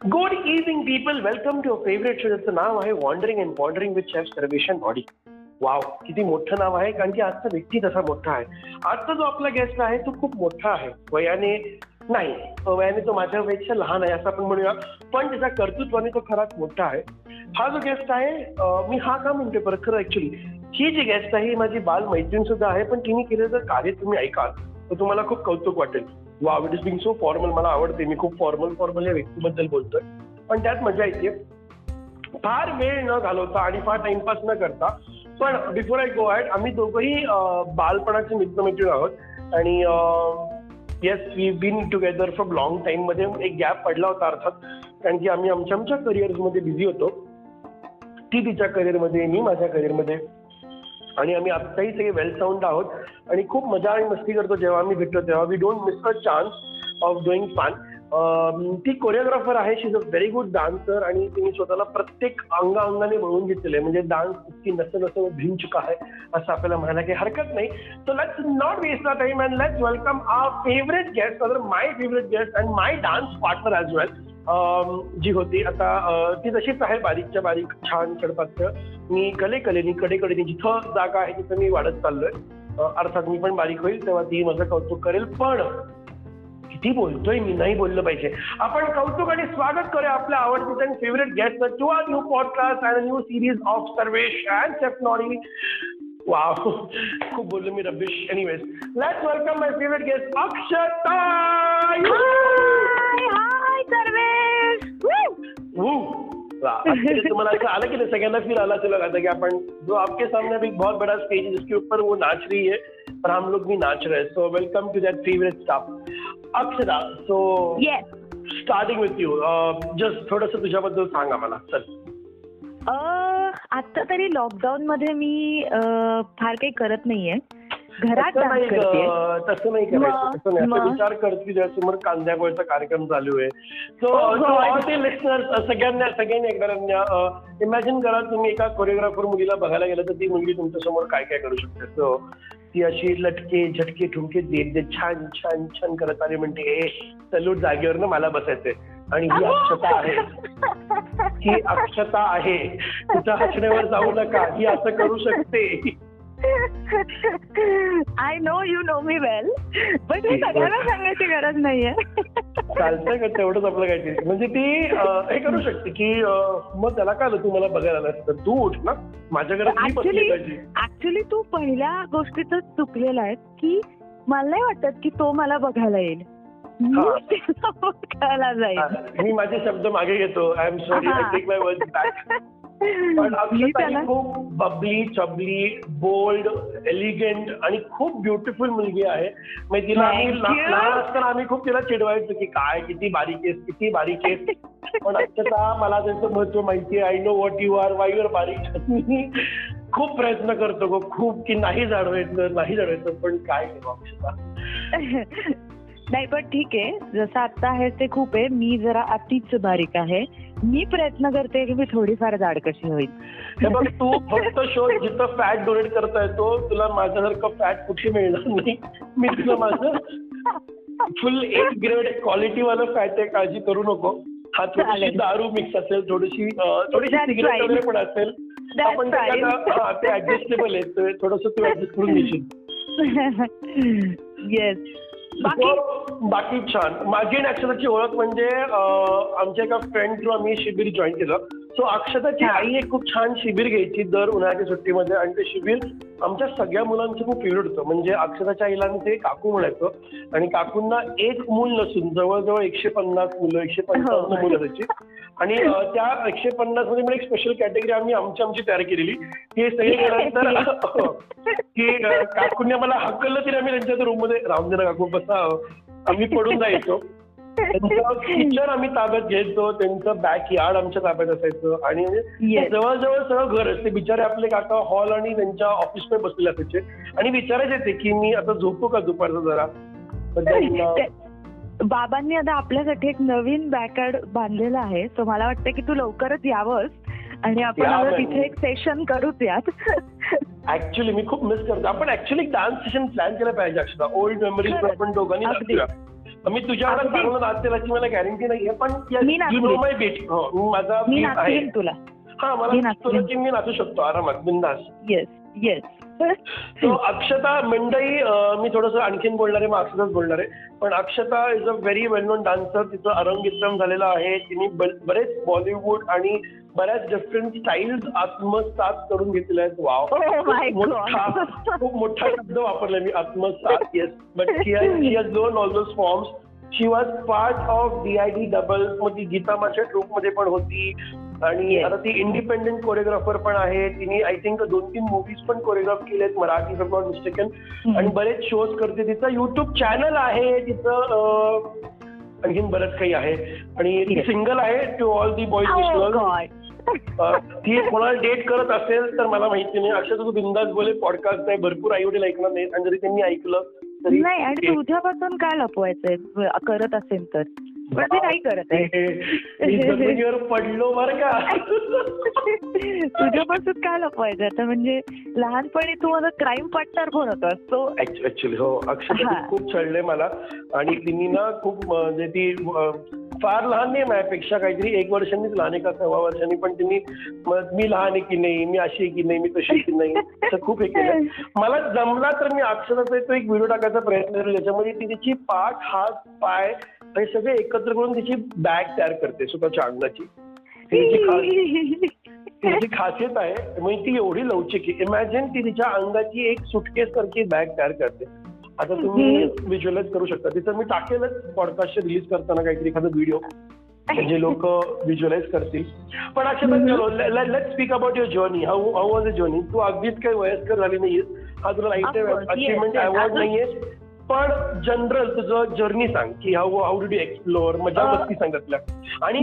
Good evening people welcome to favourite show ज्याचं नाव आहे wandering and pondering with chef सर्वेशन बॉडी वाव किती मोठं नाव आहे कारण की आजचा व्यक्ती तसा मोठा आहे. आजचा जो आपला गेस्ट आहे तो खूप मोठा आहे. वयाने नाही वयाने तो माझ्यापेक्षा लहान आहे असं आपण म्हणूया. पण त्याच्या कर्तृत्वाने तो खराच मोठा आहे. हा जो गेस्ट आहे मी हा का म्हणते परत खरं ऍक्च्युली ही जी गेस्ट आहे ही माझी बाल मैत्रीण सुद्धा आहे पण तिने केलेलं जर कार्य तुम्ही ऐकाल. तर तुम्हाला खूप कौतुक वाटेल. Wow it is being so formal मला आवडते. मी खूप फॉर्मल फॉर्मल या व्यक्तीबद्दल बोलतोय. पण त्यात मजा येते. फार वेळ न घालवता आणि फार टाइमपास न करता पण बिफोर आय गो ॲट आम्ही दोघंही बालपणाचे बालपणाचे मित्रमैत्रीण आहोत. आणि yes we been together for long टाइममध्ये एक गॅप पडला होता अर्थात. कारण की आम्ही आमच्या आमच्या करिअर्समध्ये बिझी होतो. ती तिच्या करिअरमध्ये मी माझ्या करिअरमध्ये आणि आम्ही आत्ताही सगळे वेल साऊंड आहोत. आणि खूप मजा आणि मस्ती करतो जेव्हा आम्ही भेटतो तेव्हा. We don't miss a chance of doing fun ती कोरिओग्राफर आहे. She is a very good dancer आणि तिने स्वतःला प्रत्येक अंगाअंगाने वळून घेतलेलं आहे. म्हणजे डान्स इतकी नसं नसं भिन चुका आहे असं आपल्याला म्हणायला काही हरकत नाही. So let's not waste the time and let's welcome our favourite guest other my favourite guest and my dance partner as well जी होती. आता ती तशीच आहे. बारीकच्या बारीक छान चढपात्र. मी कले कलेनी कडे कडेनी जिथं जागा आहे तिथं मी वाढत चाललोय. अर्थात मी पण बारीक होईल तेव्हा ती माझं कौतुक करेल पण किती बोलतोय मी नाही बोललं पाहिजे. आपण कौतुक आणि स्वागत करूया आपल्या आवडतीचं आणि favourite guest to our new podcast and new series of Sarvesh and chef नॉरी wow खूप बोललो मी rubbish anyways let's welcome my favourite guest Akshata hi Sarvesh तुम्हाला ऐसा आलं की नहीं सगळ्यांना फील आला चला था कि अपन जो आपके सामने अभी बहुत बड़ा स्टेज है जिसके ऊपर वो नाच रही है और हम लोग भी नाच रहे हैं। So welcome to that favourite staff Akshara so starting with you just थोडस तुझ्याबद्दल सांगा मला. चल. आता तरी लॉकडाऊन मध्ये मी फार काही करत नाहीये. घरात तसं नाही करते तसं नाही करायचं. विचार कर की समोर कांद्या गोळचा कार्यक्रम चालू आहे. सो. ऑल ते लिस्नर्स सगळ्यांना सगळ्यांनी ऐकणाऱ्यांना इमॅजिन करा तुम्ही एका कोरिओग्राफर मुलीला बघायला गेलं तर ती मुलगी तुमच्यासमोर काय काय करू शकते? सो ती अशी लटके झटके ठुमके देत देत छान छान छान करत आली म्हणते ए सल्यूट जागेवर ना मला बसायचंय. आणि ही अक्षता आहे. ही अक्षता आहे. तिच्या हसण्यावर जाऊ नका. ही असं करू शकते. I know you know me well पण ते सगळ्यांना सांगायची गरज नाहीये. चालतंय का तेवढंच आपलं काहीतरी म्हणजे ती हे करू शकते की मग त्याला काय आलं तू मला बघायला आलास तर तू उठ ना. माझ्या घरात मी बसली ऍक्च्युली तू पहिल्या गोष्टीतच चुकलेला आहे की मला नाही वाटत की तो मला बघायला येईल. मी माझे शब्द मागे घेतो. I am sorry I. Take my word back पण खूप बबली चबली बोल्ड एलिगंट आणि खूप ब्युटिफुल मुलगी आहे. म्हणजे तिला. लहान असताना आम्ही खूप तिला चिडवायचो की काय किती बारीक आहेस किती बारीक आहेस पण अक्षता मला त्याचं महत्त्व माहिती आहे. I know what you are why your बारीक खूप प्रयत्न करतो गो खूप की नाही जाणवायचं नाही जाणवायचं पण काय अक्षता? नाही पण ठीक आहे. जसं आता आहे ते खूप आहे. मी जरा अतिच बारीक आहे. मी प्रयत्न करते की मी थोडीफार जाड कशी होईल. बघ तू फक्त शोध जिथं फॅट डोनेट करता येतो तुला माझ्यासारखं फॅट कुठे मिळणार नाही? मी तुला माझं फुल एक ग्रेड क्वालिटी वाला फॅट आहे काळजी करू नको. हा थोडीशी. दारू मिक्स असेल थोडीशी थोडीशी सिगरेट. वगैरे पण असेल. आपण ते ऍडजस्टेबल आहे. थोडस तू ऍडजस्ट करून घेशील. येस बाकी बाकी छान. माझी आणि ओळख म्हणजे आमच्या एका फ्रेंड थ्रू आम्ही शिबिर जॉईन केलं. सो अक्षताची. आई एक खूप छान शिबिर घ्यायची दर उन्हाळ्याच्या सुट्टीमध्ये आणि ते शिबिर आमच्या सगळ्या मुलांचं खूप फेवरेट होतं. म्हणजे अक्षताच्या आईला ते काकू म्हणायचो. आणि काकूंना एक मूल नसून जवळजवळ एकशे पन्नास मुलं एकशे पंचावन्न हो. मुलं असायची. आणि त्या एकशे पन्नासमध्ये पण एक स्पेशल कॅटेगरी आम्ही आमची आमची तयार केलेली. की सगळे गेल्यानंतर की काकूंनी आम्हाला हकललं तरी आम्ही त्यांच्या रूममध्ये राहून देणार काकू बसा आम्ही पडून जायचो. किचन आम्ही ताब्यात घ्यायचो त्यांचं बॅक यार्ड आमच्या ताब्यात असायचं आणि म्हणजे. जवळजवळ सगळं घर असते बिचारे आपले काका हॉल आणि त्यांच्या ऑफिसमध्ये बसलेले असायचे आणि विचारायचे ते की मी आता झोपू का दुपारचं जरा ते- बाबांनी आता आपल्यासाठी एक नवीन बॅकयार्ड बांधलेला आहे सो मला वाटतं की तू लवकरच यावंस आणि आपण आता. तिथे एक सेशन करूच यात ऍक्च्युली मी खूप मिस करतो आपण ऍक्च्युली डान्स सेशन प्लॅन केलं पाहिजे ओल्ड मेमरीज. आपण दोघांनी. मी तुझ्याकडे. चांगलं नाचेल याची मला गॅरंटी नाहीये पण माय बीट हो माझा मी आहे. तुला. हा मला मी नाचू शकतो. आरामात बिंदास. येस येस अक्षता मंडई मी थोडंसं आणखीन बोलणार आहे मग अक्षताच बोलणार आहे. पण Akshata is a very well known dancer तिचं अरंगेत्रम झालेलं आहे. तिने बरेच बॉलिवूड आणि बऱ्याच डिफरंट स्टाईल्स आत्मसात करून घेतलेल्या आहेत. वाव Oh खूप. मोठा शब्द वापरलाय मी आत्मसात. Yes but she has loan all those forms she was part of D I D double मग ती गीता माझ्या ट्रूपमध्ये पण होती. आणि. आता ती इंडिपेंडेंट कोरिओग्राफर पण आहे. तिने आय थिंक दोन तीन मूवीज पण कोरिओग्राफ केलेत. मराठी फॉर नॉट मिस्टेकन आणि बरेच शोज करते. तिचं युट्यूब चॅनल आहे. तिचं आणखीन बरंच काही आहे. आणि ती. सिंगल आहे टू ऑल दी बॉईज. ती कोणाला डेट करत असेल तर मला माहिती नाही. अक्षर तू बिंदास बोले पॉडकास्ट आहे भरपूर आई वडील ऐकणार नाही आणि जरी त्यांनी ऐकलं तरी नाही आणि तुझ्यापासून काय लपवायचंय? करत असेल तर. पण ते नाही करत आहे. पडलो बरं का. तुझ्यापासून काय लपवायचं? आता म्हणजे लहानपणी तू माझा क्राईम पार्टनर कोण होतास तो ऍक्च्युली हो. अक्षता हा. खूप चढले मला. आणि तिने ना खूप म्हणजे ती फार लहान नाही माझ्यापेक्षा काहीतरी एक वर्षांनीच लहान आहे का सव्वा वर्षांनी पण तिने मग मी लहान आहे की नाही मी अशी आहे की नाही मी तशी की नाही असं खूप हे केलं. मला जमला तर मी अक्षराचा तो एक व्हिडिओ टाकायचा प्रयत्न करेल. ज्याच्यामध्ये ती तिची पाठ हात पाय हे सगळे एकत्र करून तिची बॅग तयार करते स्वतःच्या अंगाची तिची खासियत आहे. म्हणजे ती एवढी लवचिक आहे. इमॅजिन ती तिच्या अंगाची एक सुटकेस सारखी बॅग तयार करते. आता तुम्ही व्हिज्युअलाइज करू शकता. तिचं मी टाकेलच पॉडकास्ट रिलीज करताना काहीतरी एखादा व्हिडिओ म्हणजे लोक व्हिज्युअलाइज करतील. पण Akshar let speak about your journey how how was a journey तू अगदीच काही वयस्कर झाली नाहीयेस. हा तुला लाईफ अचिव्हमेंट. अवॉर्ड नाहीये. पण जनरल तुझं जर्नी सांग की हाऊ हाऊ डू एक्सप्लोअर मजा मस्ती सांग त्यातल्या. आणि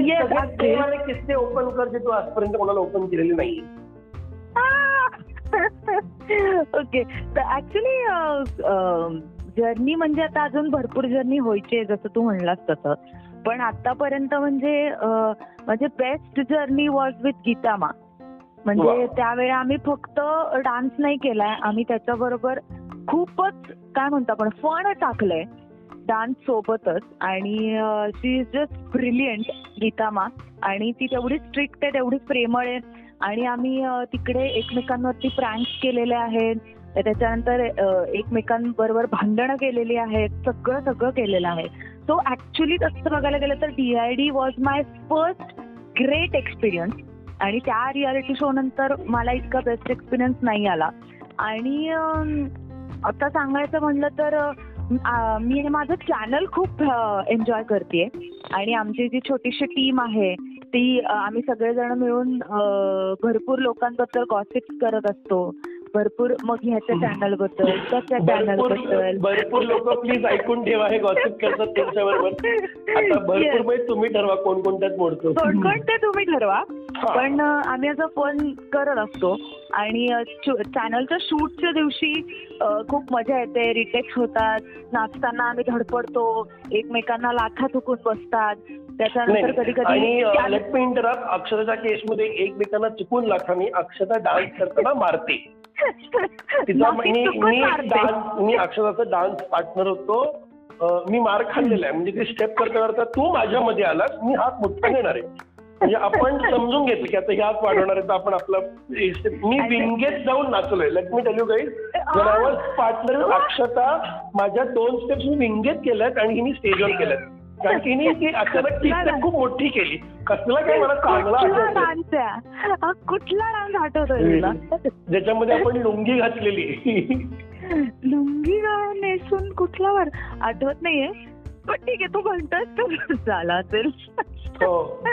किस्से ओपन कर जे तू आजपर्यंत कोणाला ओपन केलेले नाहीये ओके तर ऍक्च्युली जर्नी म्हणजे आता अजून भरपूर जर्नी व्हायची आहे जसं तू म्हणलास तसं. पण आतापर्यंत म्हणजे म्हणजे best journey was with Geetama म्हणजे. त्यावेळी आम्ही फक्त डान्स नाही केलाय आम्ही त्याच्याबरोबर खूपच काय म्हणतो आपण फण टाकलंय. डान्स सोबतच. आणि she is just brilliant Geetama आणि ती तेवढी स्ट्रिक्ट आहे तेवढीच प्रेमळ आहे. आणि आम्ही तिकडे एकमेकांवरती प्रँक्स केलेले आहेत. त्याच्यानंतर एकमेकांबरोबर भांडणं केलेली आहेत. सगळं सगळं केलेलं आहे. सो ऍक्च्युली तसं बघायला गेलं तर D I D was my first great experience आणि त्या रियालिटी शो नंतर मला इतका बेस्ट एक्सपिरियन्स नाही आला. आणि आता सांगायचं म्हणलं तर मी माझं चॅनल खूप एन्जॉय करते आणि आमची जी छोटीशी टीम आहे ती आम्ही सगळेजण मिळून भरपूर लोकांबद्दल गॉसिप्स करत असतो. भरपूर मग ह्याच्या चॅनलबद्दल त्याच्या चॅनल भरपूरबद्दल? भरपूर लोक प्लीज ऐकून ठेवा हे गॉसिप करतात त्यांच्या बरोबर आता भरपूर. म्हणजे तुम्ही ठरवा कोण कोणत्यात मोडतो. कोणकोणते तुम्ही ठरवा. पण आम्ही असं फोन करत असतो. आणि चॅनलच्या शूटच्या दिवशी खूप मजा येते रिटेक्स होतात नाचताना आम्ही धडपडतो एकमेकांना लाथा थुकून बसतात. त्याच्यानंतर कधी कधी मी अक्षराच्या केसमध्ये एकमेकांना चुकून लाखानी अक्षता डान्स करताना मारते. तिचा मी मी डान्स मी अक्षराचा डान्स पार्टनर होतो. मी मार खाल्लेला आहे. म्हणजे ती स्टेप करता करता तू माझ्यामध्ये आलास मी हात मोठा घेणार आहे. म्हणजे आपण समजून घेतो की आता हे हात वाढवणार आहे तर आपण आपला मी विंगेत जाऊन नाचलोय. Let me tell you guys partner Akshata माझ्या दोन स्टेप्स मी विंगेत केल्यात आणि हिने स्टेजवर केल्यात. कारण की हिने ती step खूप मोठी केली. कसला काय मला चांगला हा कुठला डान्स आठवतोय ज्याच्यामध्ये आपण लुंगी घातलेली. लुंगी नेसून कुठला वर? आठवत नाहीये. पण ठीक आहे तू म्हणतोस तर झाला असेल. हो.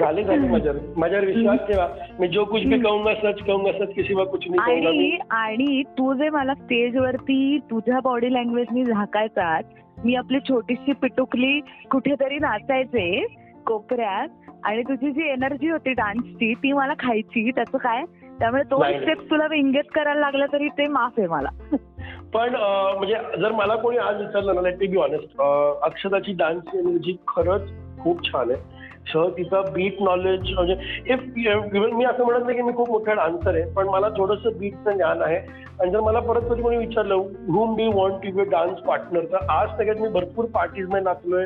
झाली झाली माझ्यावर माझ्यावर विश्वास ठेवा. मी जो कुछ भी कहूंगा सच कहूंगा सच किसी वा कुछ नहीं आणि मी. आणि तू जे मला स्टेजवरती तुझ्या बॉडी लँग्वेजनी झाकायचास मी आपली छोटीशी पिटुकली कुठेतरी नाचायचे कोपऱ्यात आणि तुझी जी एनर्जी होती डान्सची ती मला खायची त्याचं काय? त्यामुळे तो. स्टेप तुला विंगेत करायला लागला तरी ते माफ आहे मला. पण म्हणजे जर मला कोणी आज विचारलं ना लेट बी ऑनेस्ट अक्षताची डान्स एनर्जी खरंच खूप छान आहे. सो तिचा बीट नॉलेज म्हणजे इफ मी असं म्हणत नाही की मी खूप मोठा डान्सर आहे पण मला थोडंसं बीटचं ज्ञान आहे. आणि जर मला परत कधी कोणी विचारलं whom do want to be dance partner तर आज सगळ्यात मी भरपूर पार्टीजमध्ये नाचलोय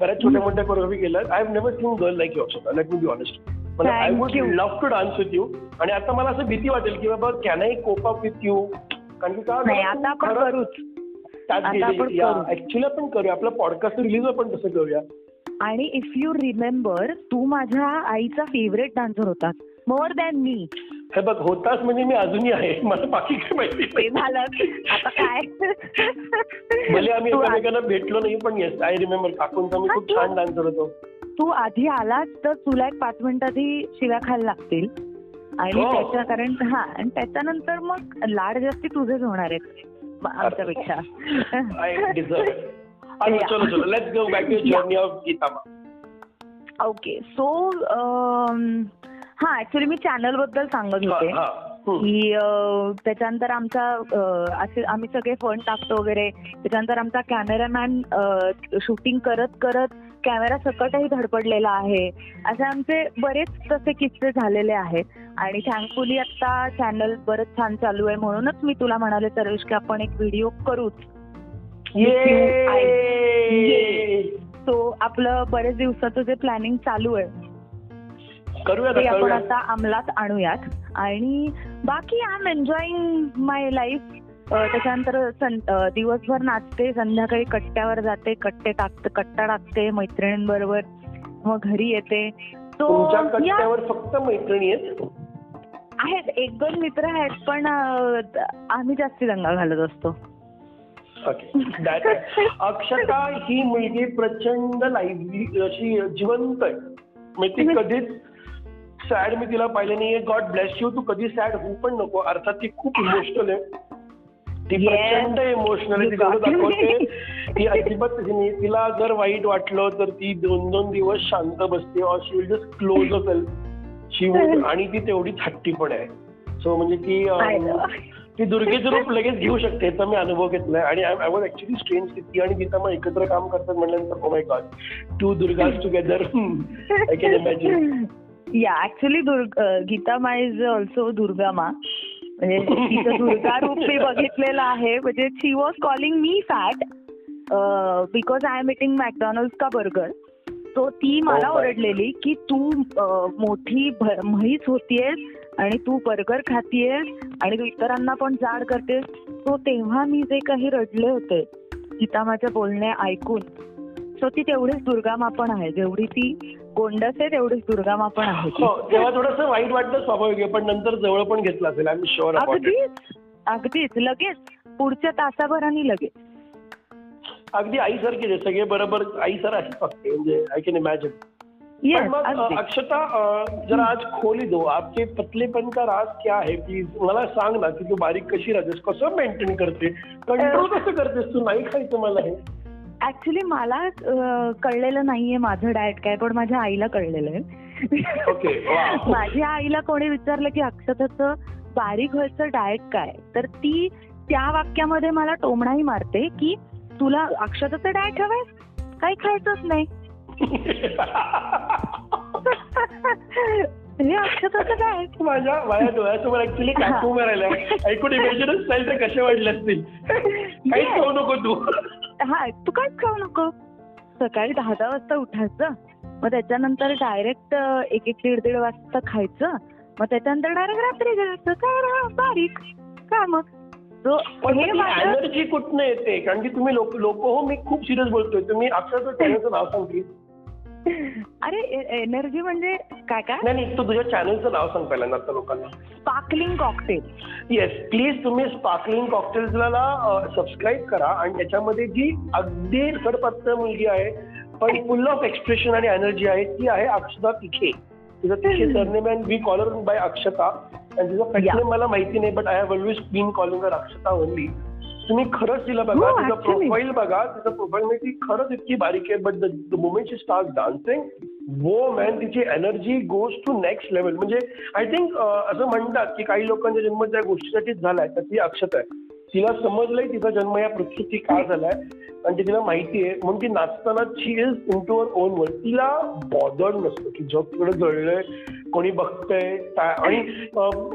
बऱ्याच छोट्या मोठ्या कोरिओग्राफी केल्या I have never seen girl like your let me be honest मला I would. Love to dance with you आणि आता मला असं भीती वाटेल की बाबा can I cope up with you कारण की का आपण करूच. या. ऍक्च्युली आपण करूया. आपलं पॉडकास्ट रिलीज आपण तसं करूया. आणि इफ यू रिमेंबर तू माझ्या आईचा फेवरेट डान्सर होतास मोर दॅन मी हे बघ होताच म्हणजे मी अजूनही आहे. मला बाकी काय माहिती ते. झालं. आता काय? भले आम्ही एकमेकांना भेटलो नाही पण येस आय रिमेंबर काकूंचा मी खूप छान डान्सर होतो. तू आधी आलास तर तुला एक पाच मिनिटाची शिव्या खायला लागतील. आणि हो. त्याच्या कारण हा आणि त्याच्यानंतर मग लाड जास्ती तुझेच होणार आहेत. आमच्यापेक्षा. अच्छा चलो चलो. Let's go back to journey of Geetama okay so हा ऍक्च्युली मी चॅनलबद्दल सांगत होते. की त्याच्यानंतर आमचा असे आम्ही सगळे फंड टाकतो वगैरे. त्याच्यानंतर आमचा कॅमेरामॅन शूटिंग करत करत कॅमेरा सकटही धडपडलेला आहे. असे आमचे बरेच तसे किस्से झालेले आहेत. आणि थँकफुली आता चॅनल बरंच छान चालू आहे. म्हणूनच मी तुला म्हणाले सर्वेश की आपण एक व्हिडिओ करूच. सो आपलं बरेच दिवसाचं जे प्लॅनिंग चालू आहे करूया ते आपण आता अंमलात आणूयात. आणि बाकी I am enjoying my life त्याच्यानंतर दिवसभर नाचते संध्याकाळी कट्ट्यावर जाते कट्टे टाकते कट्टा टाकते मैत्रिणींबरोबर मग घरी येते. तो कट्ट्यावर फक्त मैत्रिणी आहेत? आहेत एक दोन मित्र आहेत पण आम्ही जास्ती दंगा घालत असतो. ओके. अक्षता ही मुलगी प्रचंड लाईव्हली अशी जिवंत आहे. म्हणजे ती कधीच सॅड मी तिला पाहिलं नाहीये. गॉड ब्लेस यू तू कधी सॅड होऊ पण नको. अर्थात ती खूप इमोशनल आहे. ती. प्रचंड इमोशनल आहे. ती तेवढं. दाखवते. ती अजिबात नाही. तिला जर वाईट वाटलं तर ती दोन दोन दिवस शांत बसते. Or she will just close असेल शी आणि ती तेवढीच हट्टी पण आहे. सो म्हणजे ती. ती दुर्गेचं रूप लगेच घेऊ शकते याचा मी अनुभव घेतलाय. आणि आय वॉज ऍक्च्युली स्ट्रेंज की ती आणि गीता मग एकत्र काम करतात म्हटल्यानंतर ओ my god two Durgas together I can imagine या actually Durga Geeta Maa is also Durga मा. म्हणजे तिचं दुर्गा रूप मी बघितलेलं आहे. म्हणजे she was calling me fat because I am eating McDonald का बर्गर तो ती मला Oh. ओरडलेली की तू मोठी म्हैस होतीयेस आणि तू बर्गर खातीयेस आणि तू इतरांना पण जाड करतेस तो तेव्हा मी जे काही रडले होते गीता माझे बोलणे ऐकून. सो ती तेवढीच दुर्गामा पण आहे जेवढी ती गोंडस आहे तेवढीच दुर्गामा पण आहे तेव्हा थोडंसं वाईट वाटलं स्वाभाविक आहे पण नंतर जवळ पण घेतलं असेल शुअर इट अगदीच अगदीच लगेच पुढच्या तासाभराने लगेच. अगदी आईसारखीच आहे सगळे बरोबर आईसर आहे फक्त म्हणजे आय कॅन इमॅजिन येस मग अक्षता जरा आज खोली दो. आपके पतलेपन का राज क्या है प्लीज मला सांग ना की तू बारीक कशी राहतेस कसं मेंटेन करते? कंट्रोल कसं करतेस तू? नाही खायचं मला हे. ऍक्च्युली मला कळलेलं नाहीये माझं डाएट काय पण माझ्या आईला कळलेलं आहे. माझ्या आईला कोणी विचारलं की अक्षताचं बारीक व्हायचं डाएट काय? तर ती त्या वाक्यामध्ये मला टोमणाही मारते की तुला अक्षताचं डाएट हवंय? काही खायचंच नाही. हे अक्षताचं काय? माझ्या माझ्या डोळ्यासमोर ऍक्च्युली काकू मारायला ऐकून इमॅजिनच नाही तर कसे वाढले असतील काहीच. खाऊ नको तू. हा तू काहीच खाऊ नको. सकाळी दहा दहा वाजता उठायचं मग त्याच्यानंतर डायरेक्ट एक एक दीड दीड वाजता खायचं मग त्याच्यानंतर डायरेक्ट रात्री जेवायचं काय बारीक काय मग हे एनर्जी कुठनं येते? कारण की तुम्ही लोक हो मी खूप सिरियस बोलतोय. तुम्ही अक्षरशः नाव सांग प्लीज अरे एनर्जी म्हणजे काय काय? नाही नाही तू तुझ्या चॅनलचं नाव सांग पहिल्यांदा आता लोकांना. स्पार्कलिंग कॉकटेल येस प्लीज तुम्ही स्पार्कलिंग कॉकटेल्सला सबस्क्राईब करा आणि त्याच्यामध्ये जी अगदी सडपातळ मुलगी आहे पण फुल ऑफ एक्सप्रेशन आणि एनर्जी आहे ती आहे अक्षता तिखे. तिचं Tikhe surname and we call her by Akshata. आणि तिचं मला माहिती नाही but I have always been calling Akshata only तुम्ही खरंच तिला बघा हो, तिचं. प्रोफाईल बघा तिचं प्रोफाईल मध्ये ती खरंच इतकी बारीक आहे but the moment she start dancing whoa man तिची energy goes to next level म्हणजे आय थिंक असं म्हणतात की काही लोकांचा जन्म त्या गोष्टीसाठीच झालाय तर ती अक्षता आहे. तिला समजलंय तिचा जन्म या पृथ्वीची का झालाय आणि ते तिला माहिती आहे. म्हणून ती नाचताना she is in to her own world तिला बॉदर्ड नसतं की जग तिकडे जळलंय कोणी बघतंय काय आणि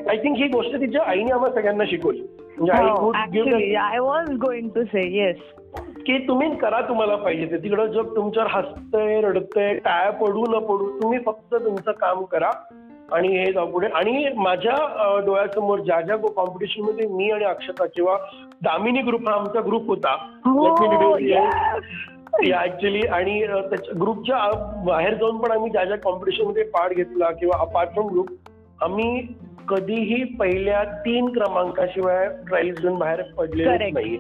आय थिंक ही गोष्ट तिच्या आईने आम्हाला सगळ्यांना शिकवली. म्हणजे actually I was going to say yes की तुम्ही करा तुम्हाला पाहिजे ते. तिकडं जग तुमच्यावर हसतंय रडतंय टाळ्या पडू न पडू तुम्ही फक्त तुमचं काम करा. आणि हे जाऊ पुढे. आणि माझ्या डोळ्यासमोर ज्या ज्या कॉम्पिटिशनमध्ये मी आणि अक्षता किंवा दामिनी ग्रुप हा आमचा ग्रुप होता. Let me हो. ऍक्च्युली आणि त्याच्या ग्रुपच्या बाहेर जाऊन पण आम्ही ज्या ज्या कॉम्पिटिशनमध्ये पार्ट घेतला किंवा अपार्ट फ्रॉम ग्रुप आम्ही कधीही पहिल्या तीन क्रमांकाशिवाय प्राईज घेऊन बाहेर पडलेलो Correct. नाहीये.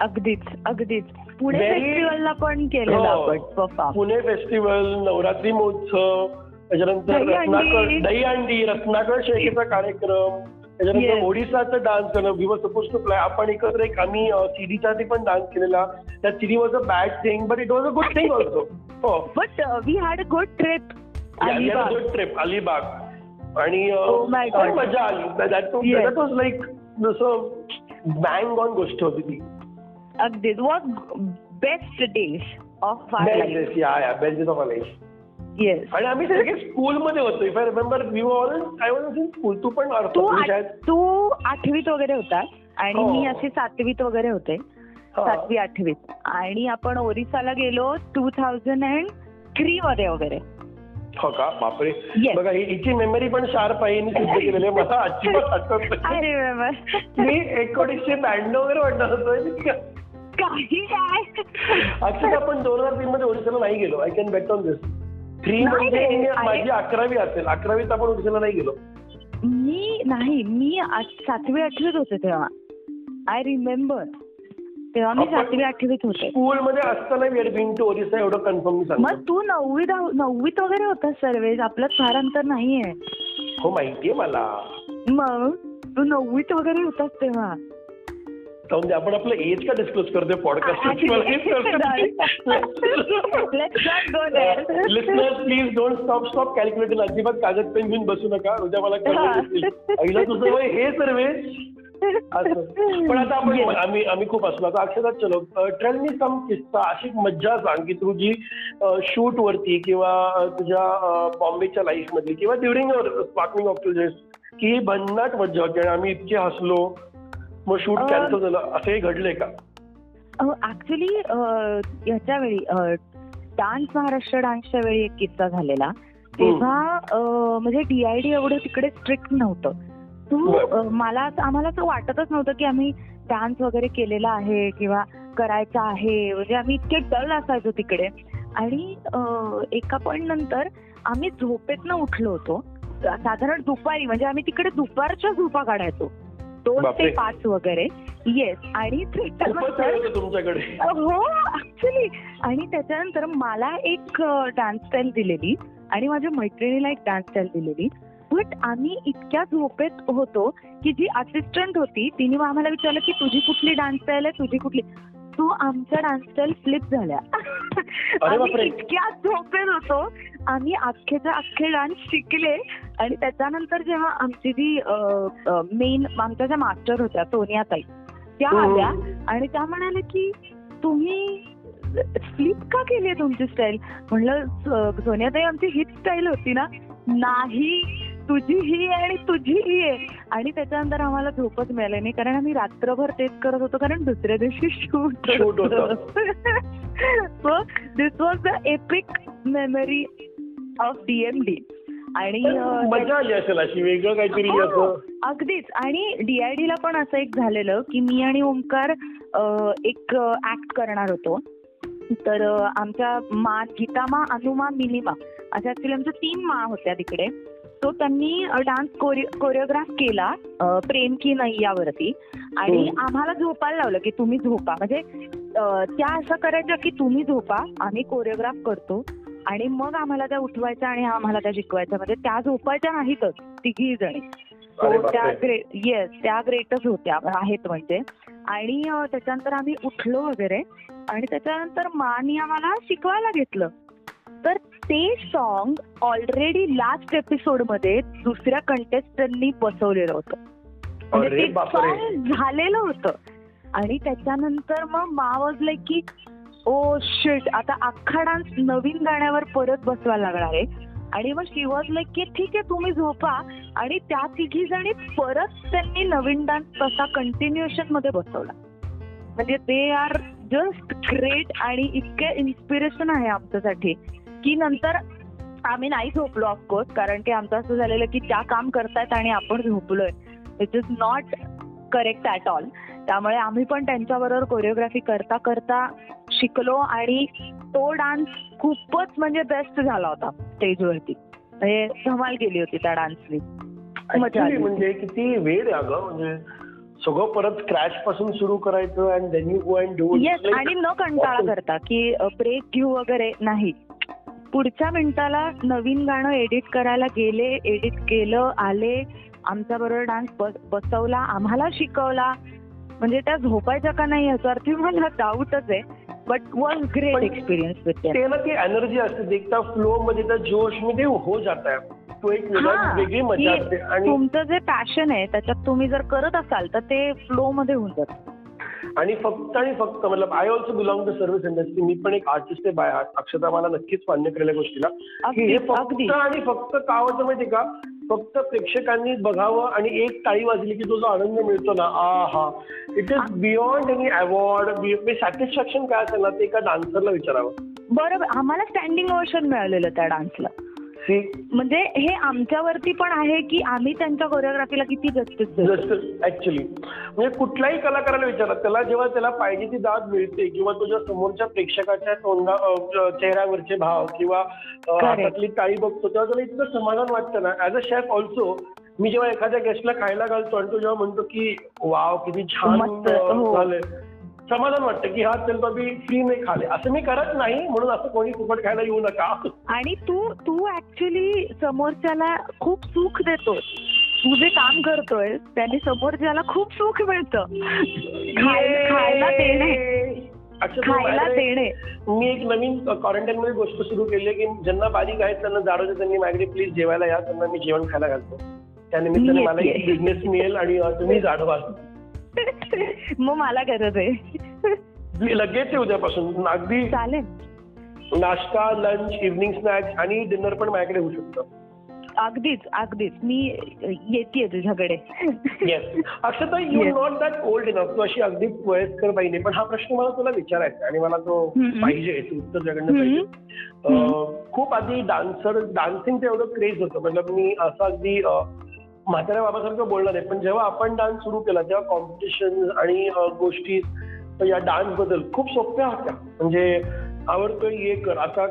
अगदीच अगदीच. पुणे फेस्टिवलला पण केलेलं हो. आपण पुणे फेस्टिवल नवरात्री महोत्सव त्याच्यानंतर. रत्नाकळ दहीहंडी रत्नाकळ शेळकेचा कार्यक्रम त्याच्यानंतर. ओडिसाचा डान्स करणं we were suppose to play आपण एकत्र एक आम्ही सीडीच्या आधी पण डान्स केलेला. त्या CD was a bad thing but it was a good thing also हो. But we had a good trip Alibaug. Good trip Alibaug. आणि Oh मजा आली. दॅट. वॉज लाईक जसं बँग ऑन गोष्ट होती ती. अगदीच was best days of best of life yes आणि आम्ही सगळे स्कूलमध्ये होतो. If I remember we all I was in school तू पण तू आठ- तू आठवीत वगैरे होतास आणि हो. मी अशी सातवीत वगैरे होते. सातवी आठवीत. आणि आपण ओरिसाला गेलो टू थाउजंड अँड थ्री मध्ये वगैरे. हो का? बापरे. Yes. बघा ही- हिची मेमरी पण शार्प आहे हिने सिद्ध केलेली आहे. मला अजिबात आठवत नाही. मी एकोणीसशे ब्याण्णव वगैरे म्हणणार होतो काही काय आपण दोन हजार तीन मध्ये ओडिशाला नाही गेलो. I can bet on this three नाही, म्हणजे अरे- माझी अकरावी असेल. अकरावीत आपण ओडिशाला नाही गेलो. मी नाही मी आठ- सातवी आठवीत होते तेव्हा. आय रिमेंबर तेव्हा मी सातवी आठवीत होते. स्कूलमध्ये असताना वी बिन टू ओरिसा एवढं कन्फर्म मी मग तू नववी दहावी- नववीत वगैरे होतास सर्वेज? आपलं फार अंतर नाहीये. हो माहितीये मला. मग तू नववीत वगैरे होतास तेव्हा? जाऊन दे, आपण आपलं एज का डिस्क्लोज करतोय? Let's not go there. Listeners please don't stop stop calculator अजिबात कागद पेन घेऊन बसू नका. उद्या मला. आईला तुझं वय हे सर्वे पण आता आपण. आम्ही आम्ही खूप असलो आता अक्षरात चलो. ट्रेल मी सम किस्सा अशी मज्जा सांग की तुझी शूट वरती किंवा तुझ्या बॉम्बेच्या लाईफमध्ये किंवा ड्युरिंग स्पार्कलिंग ऑफ की भन्नाट मज्जा होती आणि आम्ही इतके हसलो. मग शूट कॅन्सल झालं. असंही घडलंय का? ऍक्च्युली ह्याच्या वेळी डान्स महाराष्ट्र डान्सच्या वेळी एक किस्सा झालेला. तेव्हा म्हणजे डीआयडी एवढं तिकडे स्ट्रिक्ट नव्हतं. तू मला आम्हाला असं वाटतच नव्हतं की आम्ही डान्स वगैरे केलेला आहे किंवा करायचा आहे. म्हणजे आम्ही इतके डल असायचो तिकडे. आणि एका पॉईंट नंतर आम्ही झोपेतनं उठलो होतो. साधारण दुपारी म्हणजे आम्ही तिकडे दुपारच्या झोपा काढायचो. दोन ते. पाच वगैरे. येस आणि हो ऍक्च्युली आणि त्याच्यानंतर मला एक डान्स स्टाईल दिलेली. आणि माझ्या मैत्रिणीला एक डान्स स्टाईल दिलेली. बट आम्ही इतक्या झोपेत होतो की जी असिस्टंट होती तिने आम्हाला विचारलं की तुझी कुठली डान्स स्टाईल आहे? तुझी कुठली? तो आमच्या डान्स स्टाईल फ्लिप झाल्या आम्ही. इतक्या झोपेत होतो. आम्ही अख्खेच्या अख्खे डान्स शिकले. आणि त्याच्यानंतर जेव्हा आमची जी मेन आमच्या ज्या मास्टर होत्या सोनिया ताई त्या हम्म. आल्या. आणि त्या म्हणाल्या की तुम्ही स्लिप का केली आहे तुमची स्टाईल म्हणलं "स- सोनियाताई आमची हीच स्टाईल होती ना. नाही. तुझी ही आहे आणि तुझी ही आहे. आणि त्याच्यानंतर आम्हाला झोपच मिळाली नाही. कारण आम्ही रात्रभर तेच करत होतो. कारण दुसऱ्या दिवशी shoot. So this was the epic memory of DMD आणि मजा आली असेल अशी वेगळं काहीतरी हो, अगदीच. आणि डीआयडी ला पण असं एक झालेलं की मी आणि ओंकार एक ऍक्ट करणार होतो. तर आमच्या मा गीता मा अनुमा मिनिमा अशा ऍक्च्युली आमच्या तीन मा होत्या तिकडे. तो त्यांनी डान्स कोरिओग्राफ केला प्रेम की नैयावरती आणि हम्म. आम्हाला झोपायला लावलं की तुम्ही झोपा. म्हणजे त्या असं करायच्या की तुम्ही झोपा आम्ही कोरिओग्राफ करतो. आणि मग आम्हाला त्या उठवायच्या आणि आम्हाला त्या शिकवायच्या म्हणजे त्या झोपायच्या नाहीतच तिघी जणी. हो, त्या. ग्रेट येस त्या ग्रेटच होत्या आहेत म्हणजे. आणि त्याच्यानंतर आम्ही उठलो वगैरे. आणि त्याच्यानंतर मानी आम्हाला शिकवायला घेतलं. तर ते सॉन्ग ऑलरेडी लास्ट एपिसोडमध्ये दुसऱ्या कंटेस्टंटनी बसवलेलं होतं. म्हणजे ते. सॉन्ग झालेलं होतं. आणि त्याच्यानंतर मग मा वॉज लाईक की ओ शिट आता अख्खा डान्स नवीन गाण्यावर परत बसवायला लागणार आहे. आणि मग शी वॉज लाईक की ठीक आहे तुम्ही झोपा. आणि त्या तिघी जणी परत त्यांनी नवीन डान्स तसा कंटिन्युएशनमध्ये बसवला. म्हणजे दे आर जस्ट ग्रेट आणि इतके इन्स्पिरेशन आहे आमच्यासाठी. की नंतर आम्ही नाही झोपलो ऑफकोर्स कारण की आमचं असं झालेलं की त्या काम करतायत आणि आपण झोपलोय. It is not correct at all त्यामुळे आम्ही पण त्यांच्याबरोबर कोरिओग्राफी करता करता शिकलो आणि तो डान्स खूपच म्हणजे बेस्ट झाला होता स्टेजवरती म्हणजे धमाल गेली होती त्या डान्सनी. म्हणजे किती वेळ अगं? म्हणजे सगळं परत स्क्रॅच पासून सुरू करायचं and then you go and do yes आणि न कंटाळा करता की ब्रेक घेऊ वगैरे नाही. पुढच्या मिनिटाला नवीन गाणं एडिट करायला गेले एडिट केलं आले आमच्या बरोबर डान्स बसवला आम्हाला शिकवला. म्हणजे त्या झोपायच्या का नाही याच्यावरती मला डाऊटच आहे but was great experience with ते एनर्जी असते फ्लो मध्ये त्या जोशमध्ये हो जात. आहे तुमचं जे पॅशन आहे त्याच्यात तुम्ही जर करत असाल तर ते फ्लो मध्ये होऊन जातं. आणि फक्त आणि फक्त मतलब I also belong to service industry मी पण एक आर्टिस्ट आहे बाय अक्षता मला नक्कीच मान्य केलेल्या गोष्टीला. की हे फक्त आणि फक्त का होतं माहिती का? फक्त प्रेक्षकांनी बघावं आणि एक टाळी वाजली की तो जो आनंद मिळतो ना आ हा it is beyond any award satisfaction काय असेल ना ते एका डान्सरला विचारावं. बरोबर. आम्हाला स्टँडिंग ओशन मिळालेलं त्या डान्सला सी. म्हणजे हे आमच्यावरती पण आहे की आम्ही त्यांच्या कोरिओग्राफीला किती जस्टिस ऍक्च्युली म्हणजे कुठल्याही कलाकाराला विचारा त्याला जेव्हा त्याला पाहिजे ती दाद मिळते किंवा तुझ्या समोरच्या प्रेक्षकाच्या तोंडा चेहऱ्यावरचे भाव किंवा. हातातली टाळी बघतो तेव्हा त्याला इतकं समाधान वाटतं ना. ऍज अ शेफ ऑल्सो मी जेव्हा एखाद्या गेस्टला खायला घालतो आणि तो जेव्हा म्हणतो की वाव किती छान हो. झालंय. समाधान वाटतं की हा चल बाबी फ्री नाही खाले. असं मी करत नाही म्हणून असं कोणी फुकट खायला येऊ नका. आणि तू तू ऍक्च्युली समोरच्याला खूप सुख देतो तू जे काम करतोय त्याने समोरच्याला खूप सुख मिळतं. खाय- खायला देणे. खायला देणे. मी एक नवीन क्वारंटाईन मध्ये गोष्ट सुरू केली की ज्यांना बारीक आहेत त्यांना जाडवते त्यांनी माझ्याकडे प्लीज जेवायला या. त्यांना मी जेवण खायला घालतो. त्या निमित्ताने मी मला एक. बिझनेस मिळेल आणि तुम्ही जाडवा मग मला गरज आहे. मी लगेच आहे उद्यापासून. अगदी चालेल. नाश्ता लंच इव्हनिंग स्नॅक्स आणि डिनर पण माझ्याकडे होऊ शकतं. अगदीच अगदीच. मी येते तुझ्याकडे. Yes Akshata you. Not that old enough तू अशी अगदी वयस्कर बाई नाही पण हा प्रश्न मला तुला विचारायचा आणि मला तो. पाहिजे तू उत्तर पाहिजे. अं, खूप आधी डान्सर डान्सिंगचं एवढं क्रेज होतं. मतलब मी असं अगदी म्हाताऱ्या बाबासारखं बोलणार नाही पण जेव्हा आपण डान्स सुरू केला तेव्हा कॉम्पिटिशन आणि गोष्टी या डान्सबद्दल खूप सोप्या होत्या म्हणजे आवडतोय हे कर आता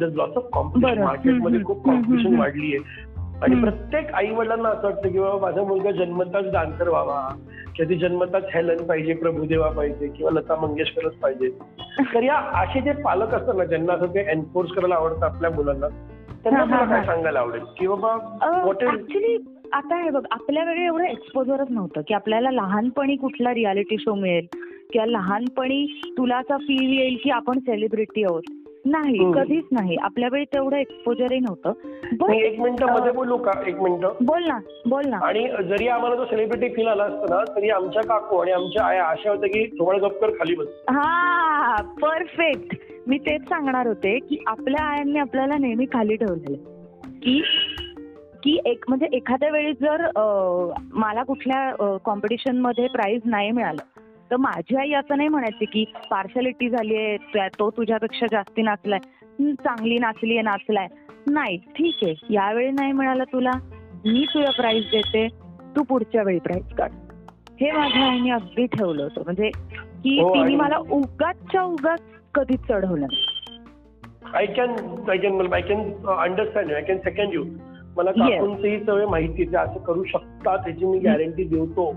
लॉस ऑफ कॉम्पिटिशन. मार्केटमध्ये खूप कॉम्पिटिशन. वाढली आहे आणि. प्रत्येक आई वडिलांना असं वाटतं की बाबा माझा मुलगा जन्मताच डान्सर व्हावा किंवा ती जन्मताच हेलन पाहिजे प्रभुदेवा पाहिजे किंवा लता मंगेशकरच पाहिजे तर या असे जे पालक असतात ना ज्यांना असं ते एन्फोर्स करायला आवडतं आपल्या मुलांना त्यांना काय. सांगायला आवडेल की बाबा व्हॉट इज आता हे बघ आपल्या वेळी एवढं एक्सपोजरच नव्हतं की आपल्याला लहानपणी कुठला रियालिटी शो मिळेल किंवा लहानपणी तुला असा फील येईल की आपण सेलिब्रिटी आहोत. नाही हम्म. कधीच नाही. आपल्या वेळी तेवढं एक्सपोजरही नव्हतं. पण एक मिनिटं मध्ये बोलू का? एक मिनिटं. बोल ना बोल ना. आणि जरी आम्हाला तो सेलिब्रिटी फील आला असतं ना तरी आमच्या काकू आणि आमच्या आया अशा होत्या की थोडं गपकर खाली बस. हा परफेक्ट मी तेच सांगणार होते की आपल्या आयांनी आपल्याला नेहमी खाली ठेवलेलं की की एक म्हणजे एखाद्या वेळी जर मला कुठल्या कॉम्पिटिशनमध्ये प्राइज नाही मिळालं तर माझी आई असं नाही म्हणायची की पार्शलिटी झाली आहे तो तुझ्यापेक्षा जास्ती नाचलाय चांगली नाचली आहे नाचलाय. नाही ठीक आहे यावेळी नाही मिळालं तुला मी तुला प्राइज देते तू पुढच्या वेळी प्राइज काढ. हे माझ्या आईने अगदी ठेवलं होतं म्हणजे की हो, तिने मला उगाचच्या उगाच कधीच चढवलं नाही. I can I can I can understand you I can second you मला Yes. काकूंची ही सवय माहिती आहे असं करू शकतात त्याची मी गॅरंटी देतो.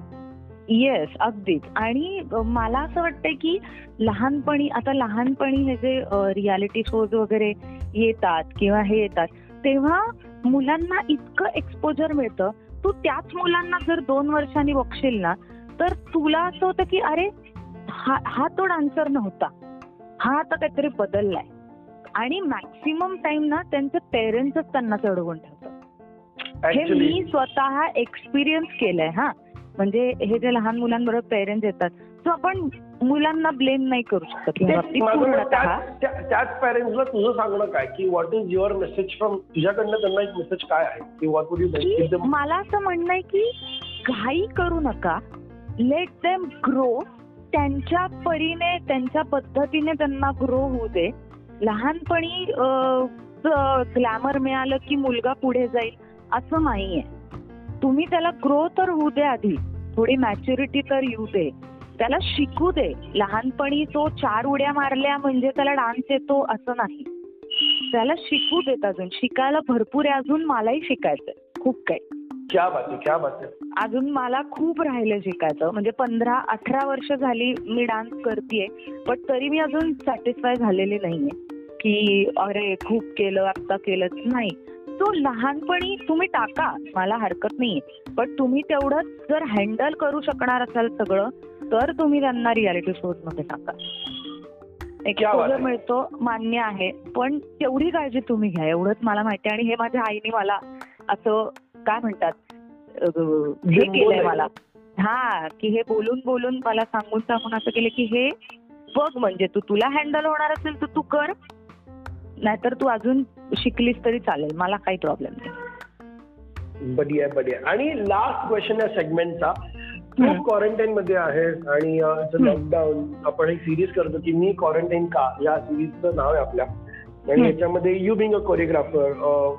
येस अगदीच. आणि मला असं वाटतंय की लहानपणी आता लहानपणी हे जे रियालिटी शोज वगैरे येतात किंवा हे येतात तेव्हा मुलांना इतकं एक्सपोजर मिळतं. तू त्याच मुलांना जर दोन वर्षांनी बघशील ना तर तुला असं होतं की अरे हा हा तो डान्सर नव्हता. हा आता काहीतरी बदललाय. आणि मॅक्सिमम टाइम ना त्यांचे पेरेंट्सच त्यांना चढवून ठेवतात. हे मी स्वतः एक्सपिरियन्स केलंय हा. म्हणजे हे जे लहान मुलांबरोबर पेरेंट्स येतात सो आपण मुलांना ब्लेम नाही करू शकत. त्याच- त्या- त्याच पॅरेंट्सला तुझं सांगणं काय? की what is your message from तुझ्याकडनं त्यांना एक मेसेज काय आहे? की व्हॉट वुड यू की मला असं म्हणणं आहे की घाई करू नका. लेट देम ग्रो त्यांच्या परीने त्यांच्या पद्धतीने त्यांना ग्रो होऊ दे. लहानपणी ग्लॅमर मिळालं की मुलगा पुढे जाईल. असं नाहीये. तुम्ही त्याला ग्रो तर होऊ दे आधी थोडी मॅच्युरिटी तर येऊ दे. त्याला शिकू दे. लहानपणी तो चार उड्या मारल्या म्हणजे त्याला डान्स येतो असं नाही. त्याला शिकू देत अजून. शिकायला भरपूर आहे. अजून मलाही शिकायचंय. खूप काही. क्या बात आहे क्या बात आहे. अजून मला खूप राहिलं शिकायचं. म्हणजे पंधरा अठरा वर्ष झाली मी डान्स करतेय पण तरी मी अजून सॅटिस्फाय झालेली नाहीये. की अरे खूप केलं आता केलंच नाही. तो लहानपणी तुम्ही टाका मला हरकत नाहीये. पण तुम्ही तेवढंच जर हँडल करू शकणार असाल सगळं तर तुम्ही त्यांना रियालिटी शोजमध्ये टाका. एक्सपोजर. मिळतो मान्य आहे. पण तेवढी काळजी तुम्ही घ्या. एवढंच मला माहिती आहे. आणि हे माझ्या आईने मला असं काय म्हणतात हे केलंय. मला. हा की हे बोलून बोलून मला सांगून सांगून असं केलं की हे बघ म्हणजे तू तुला हँडल होणार असेल तर तू कर. नाहीतर तू अजून शिकलीस तरी चालेल मला काही प्रॉब्लेम नाही बढिया बढिया आणि लास्ट क्वेश्चन या सेगमेंटचा तू. क्वारंटाईन मध्ये आहेस आणि. लॉकडाऊन आपण एक सिरीज करतो की मी क्वारंटाईन का या सिरीजचं नाव आहे आपल्या आणि. याच्यामध्ये you being a choreographer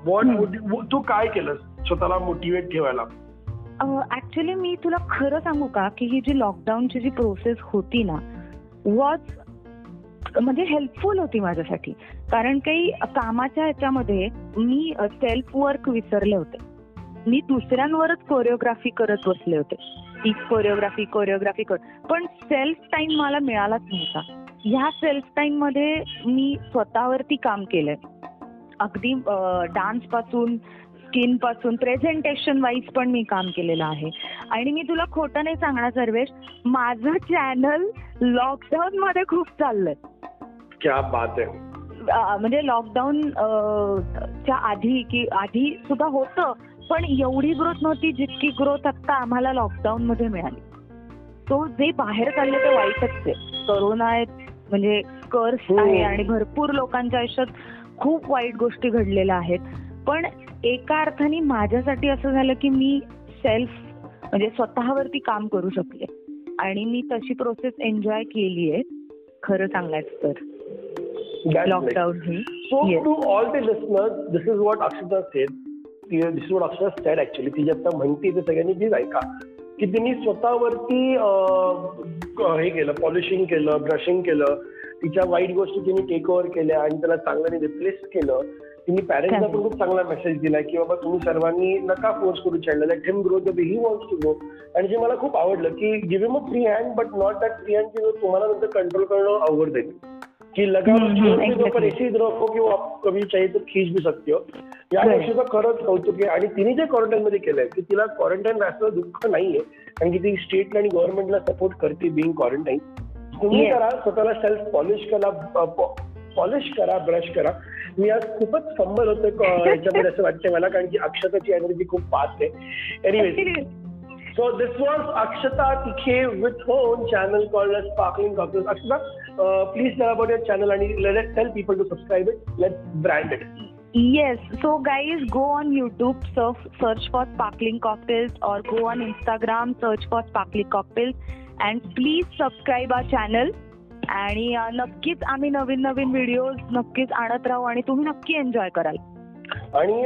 what hmm. तू काय केलंस स्वतःला मोटिवेट ठेवायला ऍक्च्युली मी तुला खरं सांगू का की ही जी लॉकडाऊनची जी प्रोसेस होती ना वॉज म्हणजे हेल्पफुल होती माझ्यासाठी. कारण काही कामाच्या ह्याच्यामध्ये मी सेल्फ वर्क विसरले होते. मी दुसऱ्यांवरच कोरिओग्राफी करत बसले होते. ती कोरिओग्राफी कोरिओग्राफी कर. पण सेल्फ टाइम मला मिळालाच नव्हता. ह्या सेल्फ टाइममध्ये मी स्वतःवरती काम केलंय. अगदी डान्सपासून स्किनपासून प्रेझेंटेशन वाईज पण मी काम केलेलं आहे. आणि मी तुला खोटं नाही सांगणार सर्वेश माझं चॅनल लॉकडाऊन मध्ये खूप चाललंय. क्या बात आहे. म्हणजे लॉकडाऊन च्या आधी की आधी सुद्धा होतं पण एवढी ग्रोथ नव्हती जितकी ग्रोथ आता आम्हाला लॉकडाऊन मध्ये मिळाली. तो जे बाहेर चालले ते वाईटच आहे. करोना आहे म्हणजे कर्स हो. आहे आणि भरपूर लोकांच्या आयुष्यात खूप वाईट गोष्टी घडलेल्या आहेत. पण एका अर्थाने माझ्यासाठी असं झालं की मी सेल्फ म्हणजे स्वतःवरती काम करू शकले आणि मी तशी प्रोसेस एन्जॉय केली आहे खरं सांगायचं तर. लॉकडाऊन ही So Yes. to all the listeners, this is what Akshita said. ती- This is what Akshita said actually. ती आता म्हणते ते सगळ्यांनी प्लीज ऐका की तिने स्वतःवरती हे केलं पॉलिशिंग केलं ब्रशिंग केलं तिच्या वाईट गोष्टी तिने टेक ओव्हर केल्या आणि त्याला चांगल्याने रिप्लेस केलं तिने पॅरेंट्सला पण खूप चांगला मेसेज दिला की बाबा तुम्ही सर्वांनी नका फोर्स करू child let him grow the he wants to grow आणि जे मला खूप आवडलं की give him a free hand but not that free hand की तुम्हाला नंतर कंट्रोल करणं अवघड जाईल. की लगाव ही रखो की वो आप कभी चाहिए तो खींच भी सकते हो या. गोष्टीचं खरंच कौतुक आहे. आणि तिने जे क्वारंटाईन मध्ये केलंय की तिला क्वारंटाईन राहण्याचं दुःख नाहीये कारण की ती स्टेटला आणि गव्हर्नमेंटला सपोर्ट करते बिंग क्वारंटाईन तुम्ही. करा स्वतःला सेल्फ पॉलिश करा पॉलिश करा ब्रश करा. मी आज खूपच संबल होतो याच्यामध्ये असं वाटतंय मला कारण की अक्षताची एनर्जी खूप पास आहे. Anyway so this was Akshata Tikhe with her channel call sparkling coffee Akshata please tell about your channel आणि let it tell people to subscribe it let brand it yes so guys go on YouTube surf search for sparkling cocktails और go on Instagram search for sparkling cocktails and please subscribe our channel आणि नक्कीच आम्ही नवीन नवीन videos नक्कीच आणत राहू आणि तुम्ही नक्की एन्जॉय कराल. आणि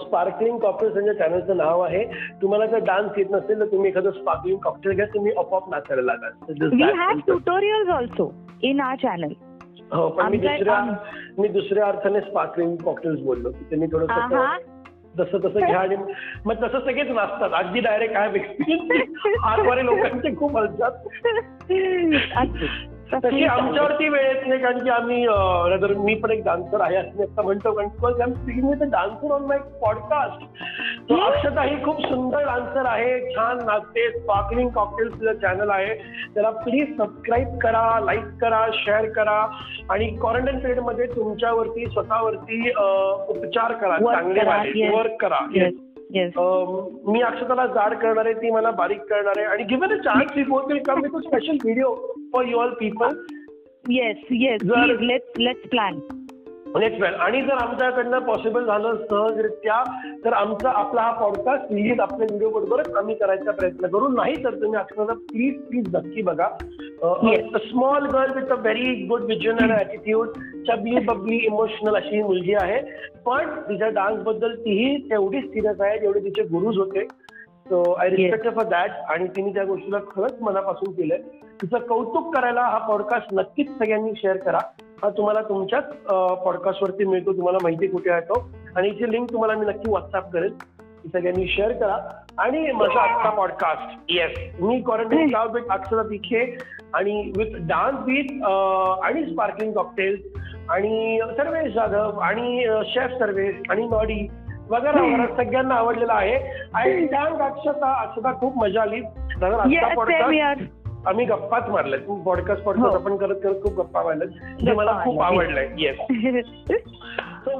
स्पार्कलिंग कॉकटेल्स यांच्या चॅनलचं नाव आहे. तुम्हाला जर डान्स येत नसेल तर तुम्ही एखादं स्पार्कलिंग कॉकटेल घ्या. तुम्ही आपोआप नाचायला लागाल. We have. Tutorials also in our channel हो पण मी दुसऱ्या मी दुसऱ्या अर्थाने स्पार्कलिंग कॉकटेल्स बोललो. त्यांनी थोडस आहा जसं तसं घ्या आणि मग तसं सगळेच नाचतात. अगदी डायरेक्ट काय एक्सपिरियन्स आतवारे लोकांचे खूप हलतात तशी आमच्यावरती वेळ येत नाही कारण की आम्ही मी पण एक डान्सर आहे असं म्हणतो कारण because I am speaking with dancer on my podcast तो. अक्षता ही खूप सुंदर डान्सर आहे छान नाचते स्पार्कलिंग कॉकटेल्स तिचं चॅनल आहे. त्याला प्लीज सबस्क्राईब करा लाईक करा शेअर करा. आणि क्वारंटाईन पिरियडमध्ये तुमच्यावरती स्वतःवरती उपचार करा चांगले. वर्क करा. Yes. मी अक्षताला जाड करणार आहे ती मला बारीक करणार. आहे आणि given a chance we both will come with a special video for you all people yes yes let's let's plan next वेळ आणि जर आमच्याकडनं पॉसिबल झालं सहजरित्या तर आमचा आपला हा पॉडकास्ट लिहित आपल्या व्हिडिओ बरोबरच आम्ही करायचा प्रयत्न करू. नाही तर तुम्ही अक्षरशः प्लीज प्लीज नक्की बघा. Small girl with a very good vision and attitude chubby bubbly emotional अशी मुलगी आहे. पण तिच्या डान्सबद्दल तीही तेवढीच सिरियस आहे जेवढे तिचे गुरुज होते. So I respect for that आणि तिने त्या गोष्टीला खरंच मनापासून केलंय. तिचं कौतुक करायला हा पॉडकास्ट नक्कीच सगळ्यांनी शेअर करा. हा तुम्हाला तुमच्याच पॉडकास्टवरती मिळतो तुम्हाला माहिती कुठे आहे तो. आणि याची लिंक तुम्हाला मी नक्की व्हॉट्सअप करेल. ती सगळ्यांनी शेअर करा. आणि माझा आजचा podcast yes me quarantine cloud with Akshara Tikhe आणि विथ डान्स बीट आणि स्पार्कलिंग कॉकटेल्स आणि सर्वेश जाधव आणि शेफ सर्वेश आणि नॉडी वगैरे वगैरे सगळ्यांना आवडलेला आहे. आणि थँक अक्षता अक्षता खूप मजा आली. आजचा पॉडकास्ट आम्ही गप्पाच मारल्या पॉडकास्ट पॉडकास्ट हो. आपण करत करत खूप गप्पा मारल्या जे मला खूप. आवडलंय. Yes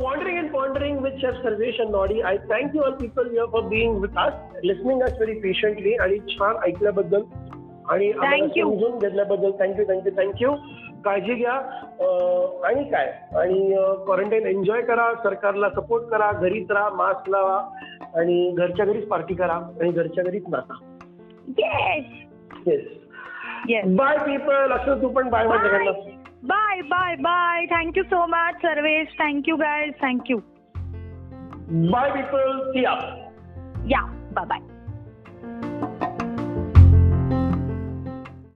wandering and pondering with Chef Sarvesh and Nodi, I thank you all people here for being with us, listening us very patiently आणि छान ऐकल्याबद्दल. आणि. समजून घेतल्याबद्दल थँक्यू थँक्यू थँक्यू काळजी घ्या. आणि काय? आणि क्वारंटाईन एन्जॉय करा सरकारला सपोर्ट करा घरीच राहा मास्क लावा आणि घरच्या घरीच पार्टी करा आणि घरच्या घरीच नाचा. Yes Yes. Bye, people. Akshar, tu pan bye. Bye. bye, bye, bye. Thank you so much, Sarvesh. Thank you, guys. Thank you. Bye, people. See ya. Yeah. Bye, bye.